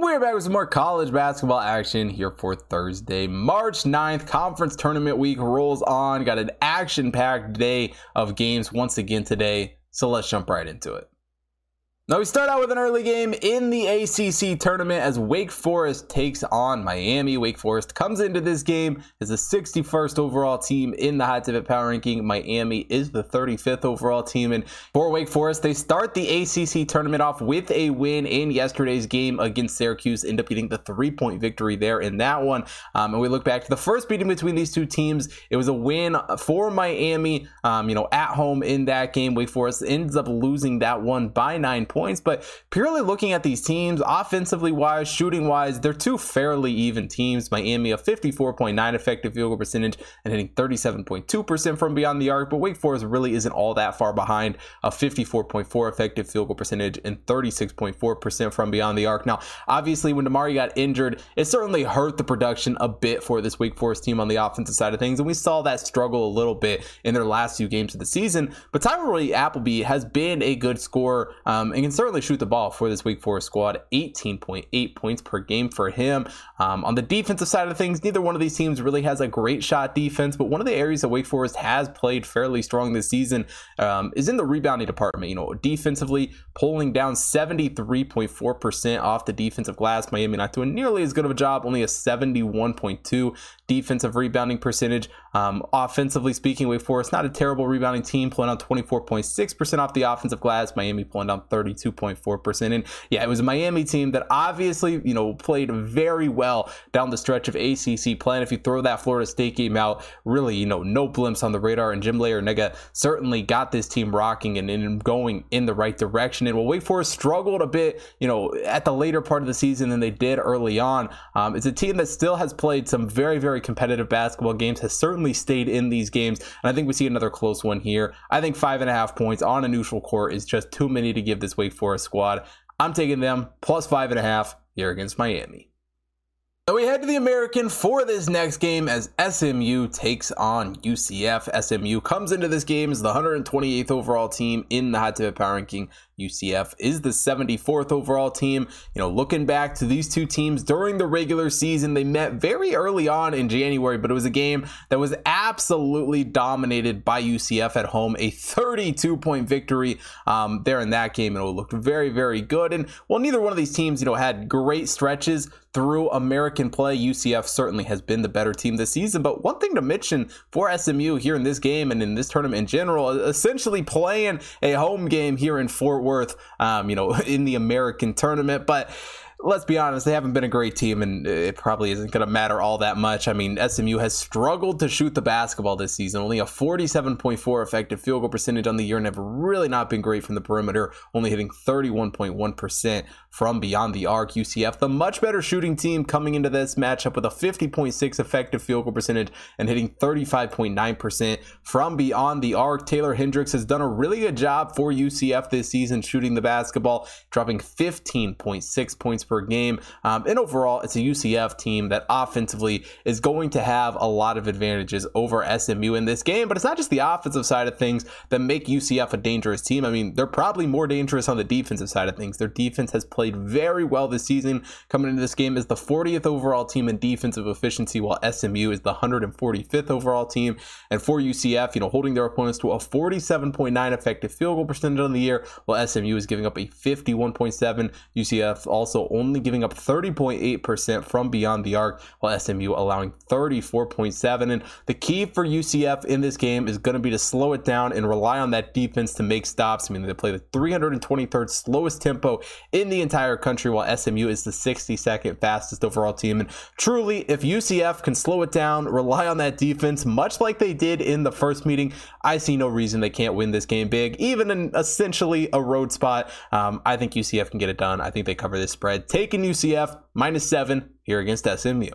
We're back with some more college basketball action here for Thursday, March 9th. Conference tournament week rolls on. Got an action packed day of games once again today. So let's jump right into it. Now we start out with an early game in the ACC tournament as Wake Forest takes on Miami. Wake Forest comes into this game as the 61st overall team in the hot tip power ranking. Miami is the 35th overall team. And for Wake Forest, they start the ACC tournament off with a win in yesterday's game against Syracuse, end up getting the three point victory there in that one. Um, and we look back to the first meeting between these two teams. It was a win for Miami, um, you know, at home in that game. Wake Forest ends up losing that one by nine points points. But purely looking at these teams, offensively wise, shooting wise, they're two fairly even teams. Miami, a 54.9 effective field goal percentage and hitting 37.2% from beyond the arc. But Wake Forest really isn't all that far behind a 54.4 effective field goal percentage and 36.4% from beyond the arc. Now, obviously, when Damari got injured, it certainly hurt the production a bit for this Wake Forest team on the offensive side of things. And we saw that struggle a little bit in their last few games of the season. But Tyree Appleby has been a good scorer um, and can certainly shoot the ball for this Wake Forest squad. 18.8 points per game for him. Um, on the defensive side of things, neither one of these teams really has a great shot defense, but one of the areas that Wake Forest has played fairly strong this season um, is in the rebounding department. You know, defensively pulling down 73.4% off the defensive glass. Miami not doing nearly as good of a job, only a 71.2 defensive rebounding percentage. Um, offensively speaking, Wake Forest not a terrible rebounding team, pulling on 24.6% off the offensive glass. Miami pulling down 32.4%. And yeah, it was a Miami team that obviously, you know, played very well down the stretch of ACC play. And if you throw that Florida State game out, really, you know, no blimps on the radar. And Jim Larrañaga certainly got this team rocking and, and going in the right direction. And while Wake Forest struggled a bit, you know, at the later part of the season than they did early on, um, it's a team that still has played some very very competitive basketball games, has certainly stayed in these games. And I think we see another close one here. I think five and a half points on a neutral court is just too many to give this Wake Forest squad. I'm taking them plus five and a half here against Miami. So we head to the American for this next game as SMU takes on UCF. SMU comes into this game as the 128th overall team in the hot tip power ranking. UCF is the 74th overall team. You know, looking back to these two teams during the regular season, they met very early on in January, but it was a game that was absolutely dominated by UCF at home. A 32 point victory um, there in that game, and it looked very, very good. And while neither one of these teams, you know, had great stretches through American play, UCF certainly has been the better team this season. But one thing to mention for SMU here in this game and in this tournament in general, essentially playing a home game here in Fort Worth, um, you know, in the American tournament. But let's be honest, they haven't been a great team, and it probably isn't going to matter all that much. I mean, SMU has struggled to shoot the basketball this season, only a 47.4 effective field goal percentage on the year, and have really not been great from the perimeter, only hitting 31.1% from beyond the arc. UCF, the much better shooting team coming into this matchup with a 50.6 effective field goal percentage and hitting 35.9% from beyond the arc. Taylor Hendricks has done a really good job for UCF this season shooting the basketball, dropping 15.6 points per game. Um, and overall, it's a UCF team that offensively is going to have a lot of advantages over SMU in this game. But it's not just the offensive side of things that make UCF a dangerous team. I mean, they're probably more dangerous on the defensive side of things. Their defense has played very well this season. Coming into this game is the 40th overall team in defensive efficiency, while SMU is the 145th overall team. And for UCF, you know, holding their opponents to a 47.9 effective field goal percentage on the year, while SMU is giving up a 51.7. UCF also only giving up 30.8% from beyond the arc, while SMU allowing 34.7. And the key for UCF in this game is going to be to slow it down and rely on that defense to make stops. I mean, they play the 323rd slowest tempo in the entire country, while SMU is the 62nd fastest overall team. And truly, if UCF can slow it down, rely on that defense, much like they did in the first meeting, I see no reason they can't win this game big, even in essentially a road spot. Um, I think UCF can get it done. I think they cover this spread taking UCF minus seven here against SMU.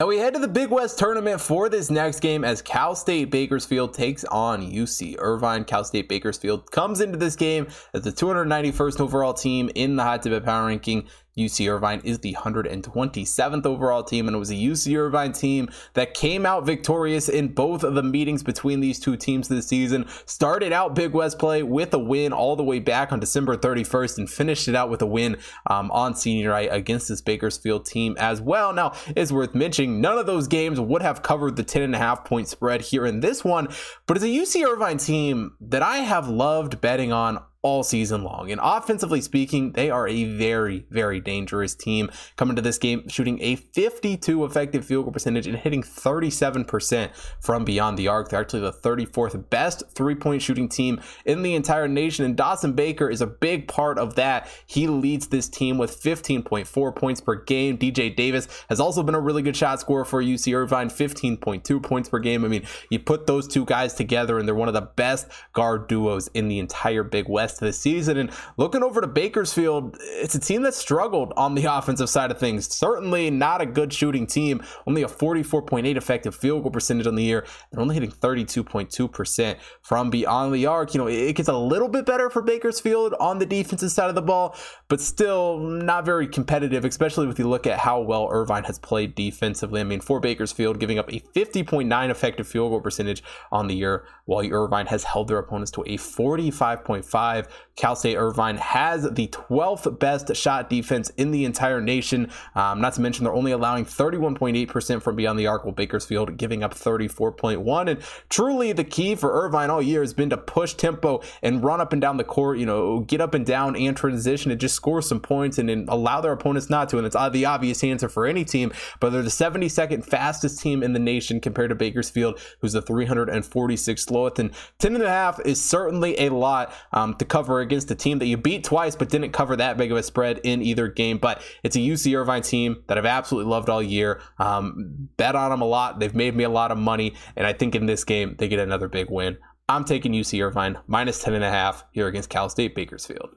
Now we head to the Big West tournament for this next game as Cal State Bakersfield takes on UC Irvine. Cal State Bakersfield comes into this game as the 291st overall team in the hot tip power ranking. UC Irvine is the 127th overall team, and it was a UC Irvine team that came out victorious in both of the meetings between these two teams this season. Started out Big West play with a win all the way back on December 31st and finished it out with a win um, on senior night against this Bakersfield team as well. Now, it's worth mentioning none of those games would have covered the 10 and a half point spread here in this one, but it's a UC Irvine team that I have loved betting on all season long. And offensively speaking, they are a very, very dangerous team coming to this game, shooting a 52 effective field goal percentage and hitting 37% from beyond the arc. They're actually the 34th best three point shooting team in the entire nation. And Dawson Baker is a big part of that. He leads this team with 15.4 points per game. DJ Davis has also been a really good shot scorer for UC Irvine, 15.2 points per game. I mean, you put those two guys together, and they're one of the best guard duos in the entire Big West rest of the season. And looking over to Bakersfield, it's a team that struggled on the offensive side of things. Certainly not a good shooting team. Only a 44.8 effective field goal percentage on the year. They're only hitting 32.2% from beyond the arc. You know, it gets a little bit better for Bakersfield on the defensive side of the ball, but still not very competitive, especially if you look at how well Irvine has played defensively. I mean, for Bakersfield, giving up a 50.9 effective field goal percentage on the year, while Irvine has held their opponents to a 45.5 Cal State Irvine has the 12th best shot defense in the entire nation. Um, not to mention, they're only allowing 31.8% from beyond the arc, while Bakersfield giving up 34.1. And truly, the key for Irvine all year has been to push tempo and run up and down the court, you know, get up and down and transition and just score some points and, and allow their opponents not to. And it's the obvious answer for any team, but they're the 72nd fastest team in the nation compared to Bakersfield, who's the 346th slowest. And 10 and a half is certainly a lot um, to cover against a team that you beat twice but didn't cover that big of a spread in either game. But it's a UC Irvine team that I've absolutely loved all year. Um, bet on them a lot. They've made me a lot of money. And I think in this game, they get another big win. I'm taking UC Irvine minus 10.5 here against Cal State Bakersfield.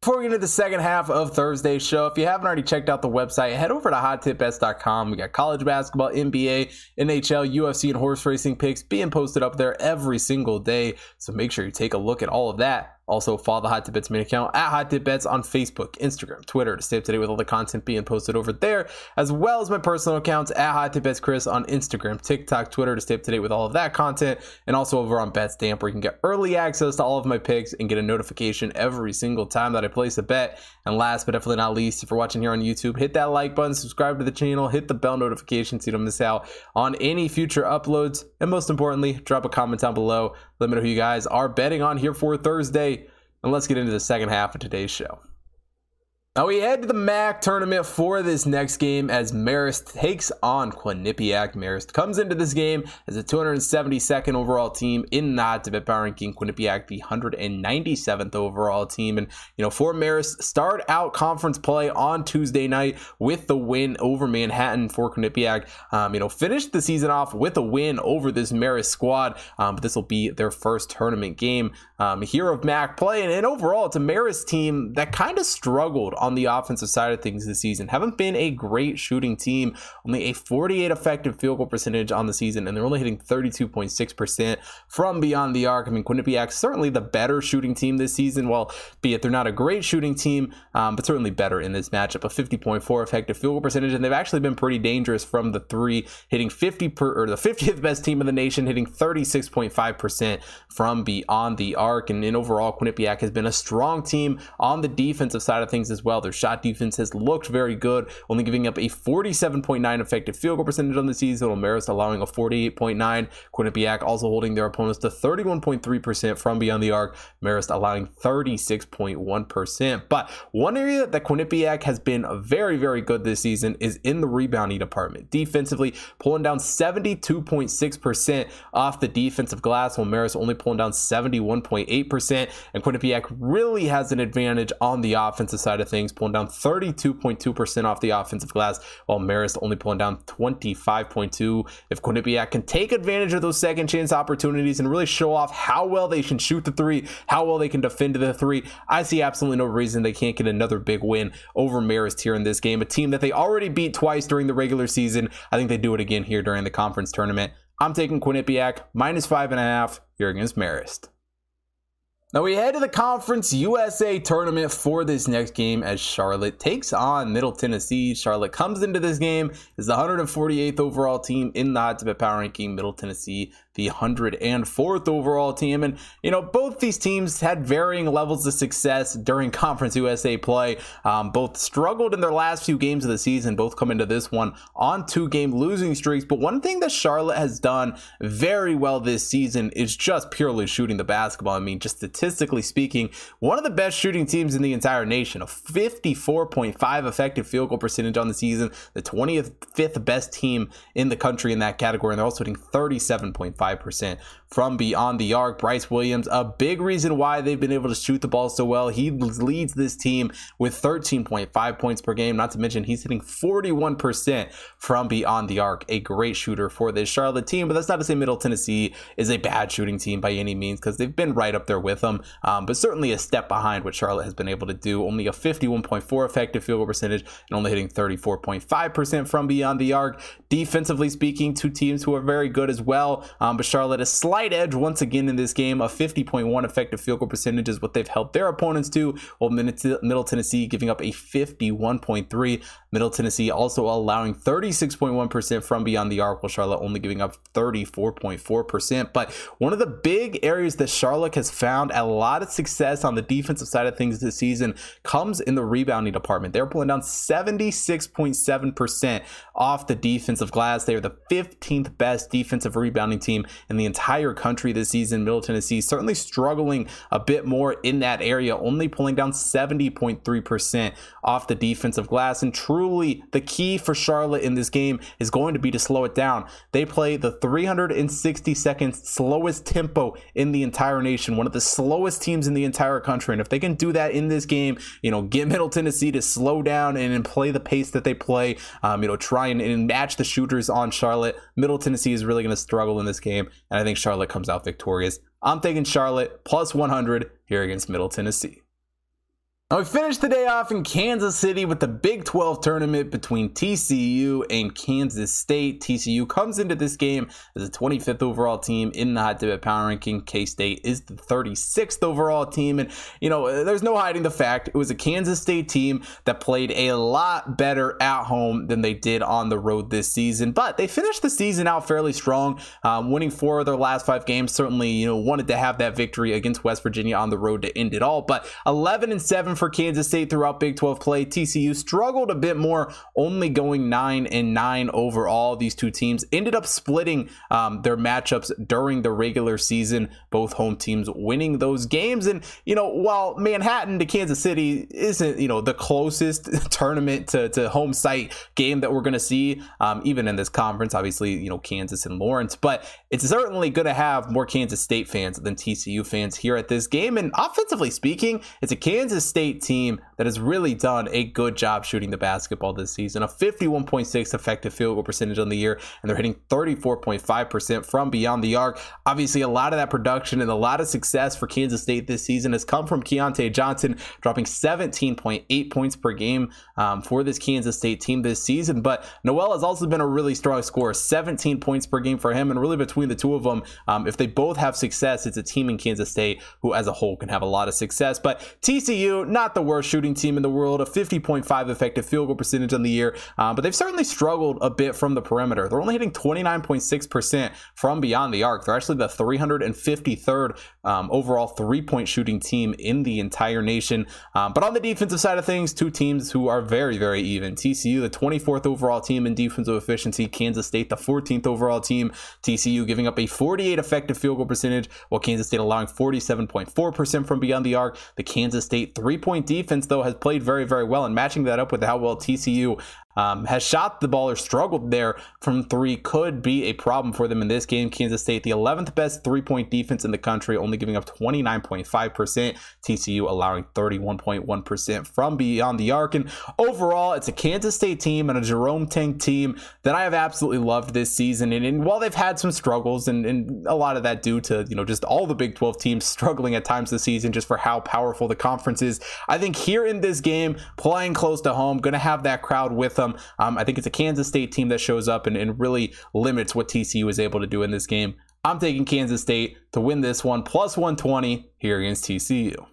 Before we get into the second half of Thursday's show, if you haven't already checked out the website, head over to hottipbets.com. We got college basketball, NBA, NHL, UFC, and horse racing picks being posted up there every single day. So make sure you take a look at all of that. Also, follow the Hot Tip Bets main account at Hot Tip Bets on Facebook, Instagram, Twitter to stay up to date with all the content being posted over there, as well as my personal accounts at Hot Tip Bets Chris on Instagram, TikTok, Twitter to stay up to date with all of that content, and also over on BetStamp where you can get early access to all of my picks and get a notification every single time that I place a bet. And last but definitely not least, if you're watching here on YouTube, hit that like button, subscribe to the channel, hit the bell notification so you don't miss out on any future uploads, and most importantly, drop a comment down below. Let me know who you guys are betting on here for Thursday. And let's get into the second half of today's show. Now we head to the MAAC tournament for this next game as Marist takes on Quinnipiac. Marist comes into this game as a 272nd overall team in that Tibet Power Ranking. Quinnipiac, the 197th overall team. And, you know, for Marist, start out conference play on Tuesday night with the win over Manhattan for Quinnipiac. Um, you know, finished the season off with a win over this Marist squad, um, but this will be their first tournament game um, here of MAAC play. And, and overall, it's a Marist team that kind of struggled on the offensive side of things this season. Haven't been a great shooting team. Only a 48 effective field goal percentage on the season, and they're only hitting 32.6% from beyond the arc. I mean, Quinnipiac certainly the better shooting team this season. Well, be it they're not a great shooting team, um, but certainly better in this matchup. A 50.4 effective field goal percentage, and they've actually been pretty dangerous from the three, hitting 50 per or the 50th best team in the nation, hitting 36.5% from beyond the arc. And in overall, Quinnipiac has been a strong team on the defensive side of things as well. Their shot defense has looked very good, only giving up a 47.9 effective field goal percentage on the season, Marist allowing a 48.9. Quinnipiac also holding their opponents to 31.3% from beyond the arc. Marist allowing 36.1%. But one area that Quinnipiac has been very, very good this season is in the rebounding department. Defensively, pulling down 72.6% off the defensive glass, while Marist only pulling down 71.8%. And Quinnipiac really has an advantage on the offensive side of things pulling down 32.2% off the offensive glass, while Marist only pulling down 25.2. If Quinnipiac can take advantage of those second chance opportunities and really show off how well they can shoot the three, how well they can defend the three, I see absolutely no reason they can't get another big win over Marist here in this game. A team that they already beat twice during the regular season. I think they do it again here during the conference tournament. I'm taking Quinnipiac minus five and a half here against Marist. Now we head to the Conference USA tournament for this next game as Charlotte takes on Middle Tennessee. Charlotte comes into this game as the 148th overall team in the hot tip power ranking. Middle Tennessee the 104th overall team. And, you know, both these teams had varying levels of success during Conference USA play. Um, both struggled in their last few games of the season, both come into this one on two game losing streaks. But one thing that Charlotte has done very well this season is just purely shooting the basketball. I mean, just statistically speaking, one of the best shooting teams in the entire nation, a 54.5 effective field goal percentage on the season, the 25th best team in the country in that category. And they're also hitting 37.5 5% from beyond the arc. Brice Williams, a big reason why they've been able to shoot the ball so well. He leads this team with 13.5 points per game. Not to mention, he's hitting 41% from beyond the arc. A great shooter for this Charlotte team, but that's not to say Middle Tennessee is a bad shooting team by any means because they've been right up there with them, um, but certainly a step behind what Charlotte has been able to do. Only a 51.4 effective field goal percentage and only hitting 34.5% from beyond the arc. Defensively speaking, two teams who are very good as well. Um, Um, but Charlotte a slight edge once again in this game. A 50.1 effective field goal percentage is what they've held their opponents to. While Middle Tennessee giving up a 51.3. Middle Tennessee also allowing 36.1% from beyond the arc, while Charlotte only giving up 34.4%. But one of the big areas that Charlotte has found a lot of success on the defensive side of things this season comes in the rebounding department. They're pulling down 76.7% off the defensive glass. They are the 15th best defensive rebounding team in the entire country this season. Middle Tennessee certainly struggling a bit more in that area, only pulling down 70.3% off the defensive glass. And truly, the key for Charlotte in this game is going to be to slow it down. They play the 360 seconds slowest tempo in the entire nation, one of the slowest teams in the entire country. And if they can do that in this game, you know, get Middle Tennessee to slow down and, play the pace that they play, um, you know, try and, and match the shooters on Charlotte, Middle Tennessee is really going to struggle in this game. And I think Charlotte comes out victorious. I'm taking Charlotte plus 100 here against Middle Tennessee. Now we finished the day off in Kansas City with the Big 12 tournament between TCU and Kansas State. TCU comes into this game as the 25th overall team in the hot tip power ranking. K State is the 36th overall team. And, you know, there's no hiding the fact it was a Kansas State team that played a lot better at home than they did on the road this season. But they finished the season out fairly strong, um, winning four of their last five games. Certainly, you know, wanted to have that victory against West Virginia on the road to end it all. But 11 and 7 for Kansas State throughout Big 12 play. TCU struggled a bit more, only going 9 and 9 overall. These two teams ended up splitting um, their matchups during the regular season, both home teams winning those games. And, you know, while Manhattan to Kansas City isn't, you know, the closest tournament to, to home site game that we're going to see, um, even in this conference, obviously, you know, Kansas and Lawrence, but it's certainly going to have more Kansas State fans than TCU fans here at this game. And offensively speaking, it's a Kansas State team team that has really done a good job shooting the basketball this season. A 51.6 effective field goal percentage on the year, and they're hitting 34.5% from beyond the arc. Obviously, a lot of that production and a lot of success for Kansas State this season has come from Keyontae Johnson, dropping 17.8 points per game um, for this Kansas State team this season. But Nowell has also been a really strong scorer, 17 points per game for him. And really, between the two of them, um, if they both have success, it's a team in Kansas State who, as a whole, can have a lot of success. But TCU, not the worst shooting team in the world, a 50.5 effective field goal percentage on the year, uh, but they've certainly struggled a bit from the perimeter. They're only hitting 29.6% from beyond the arc. They're actually the 353rd um, overall three point shooting team in the entire nation. Um, but on the defensive side of things, two teams who are very, very even. TCU, the 24th overall team in defensive efficiency, Kansas State, the 14th overall team. TCU giving up a 48 effective field goal percentage, while Kansas State allowing 47.4% from beyond the arc. The Kansas State three point defense, though, has played very, very well. And matching that up with how well TCU um, has shot the ball or struggled there from three could be a problem for them in this game. Kansas State, the 11th best three point defense in the country, only giving up 29.5%. TCU allowing 31.1% from beyond the arc. And overall, it's a Kansas State team and a Jerome Tang team that I have absolutely loved this season. And, and while they've had some struggles, and, and a lot of that due to, you know, just all the Big 12 teams struggling at times this season just for how powerful the conference is, I think here in this game, playing close to home, going to have that crowd with them them. Um, I think it's a Kansas State team that shows up and, and really limits what TCU is able to do in this game. I'm taking Kansas State to win this one plus 120 here against TCU.